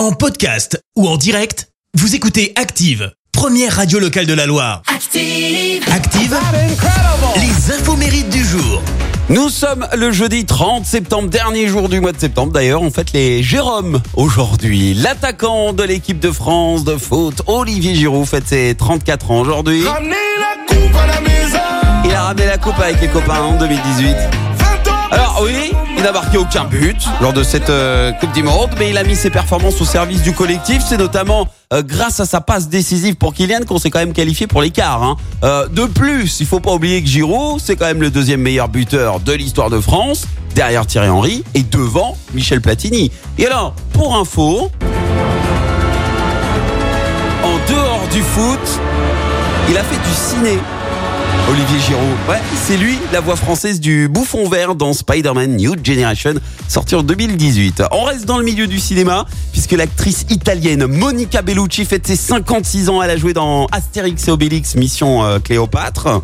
En podcast ou en direct, vous écoutez Active, première radio locale de la Loire. Active. Active, les infos mérites du jour. Nous sommes le jeudi 30 septembre, dernier jour du mois de septembre. D'ailleurs, on fête les Jérôme aujourd'hui. L'attaquant de l'équipe de France de foot, Olivier Giroud, fête ses 34 ans aujourd'hui. Il a ramené la coupe avec les copains en 2018. Il n'a marqué aucun but lors de cette euh, Coupe du Monde, mais il a mis ses performances au service du collectif. C'est notamment euh, grâce à sa passe décisive pour Kylian qu'on s'est quand même qualifié pour l'écart. Hein. Euh, de plus, il faut pas oublier que Giroud, c'est quand même le deuxième meilleur buteur de l'histoire de France, derrière Thierry Henry et devant Michel Platini. Et alors, pour info, en dehors du foot, il a fait du ciné. Olivier Giroud. Ouais, c'est lui, la voix française du bouffon vert dans Spider-Man New Generation, sorti en 2018. On reste dans le milieu du cinéma, puisque l'actrice italienne Monica Bellucci fête ses 56 ans. Elle a joué dans Astérix et Obélix, Mission euh, Cléopâtre.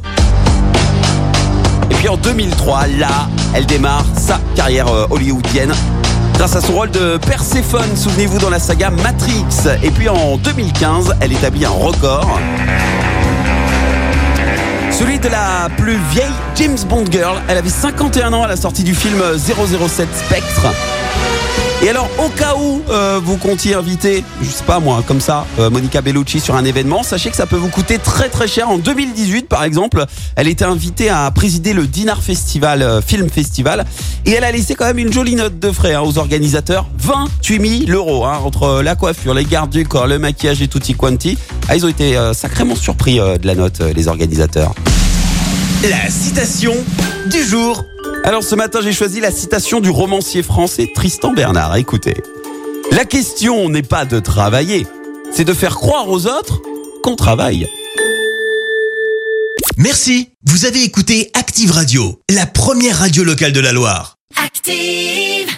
Et puis en 2003, là, elle démarre sa carrière euh, hollywoodienne. Grâce à son rôle de Perséphone, souvenez-vous dans la saga Matrix. Et puis en 2015, elle établit un record. Celui de la plus vieille James Bond Girl. Elle avait 51 ans à la sortie du film 007 Spectre. Et alors, au cas où euh, vous comptiez inviter, je sais pas moi, comme ça, euh, Monica Bellucci sur un événement, sachez que ça peut vous coûter très très cher. En 2018, par exemple, elle était invitée à présider le Dinar Festival, euh, Film Festival, et elle a laissé quand même une jolie note de frais hein, aux organisateurs, 28 000 euros, hein, entre la coiffure, les gardes du corps, le maquillage et tutti quanti. Ah, ils ont été euh, sacrément surpris euh, de la note, euh, les organisateurs. La citation du jour. Alors ce matin, j'ai choisi la citation du romancier français Tristan Bernard. Écoutez. La question n'est pas de travailler, c'est de faire croire aux autres qu'on travaille. Merci, vous avez écouté Active Radio, la première radio locale de la Loire. Active.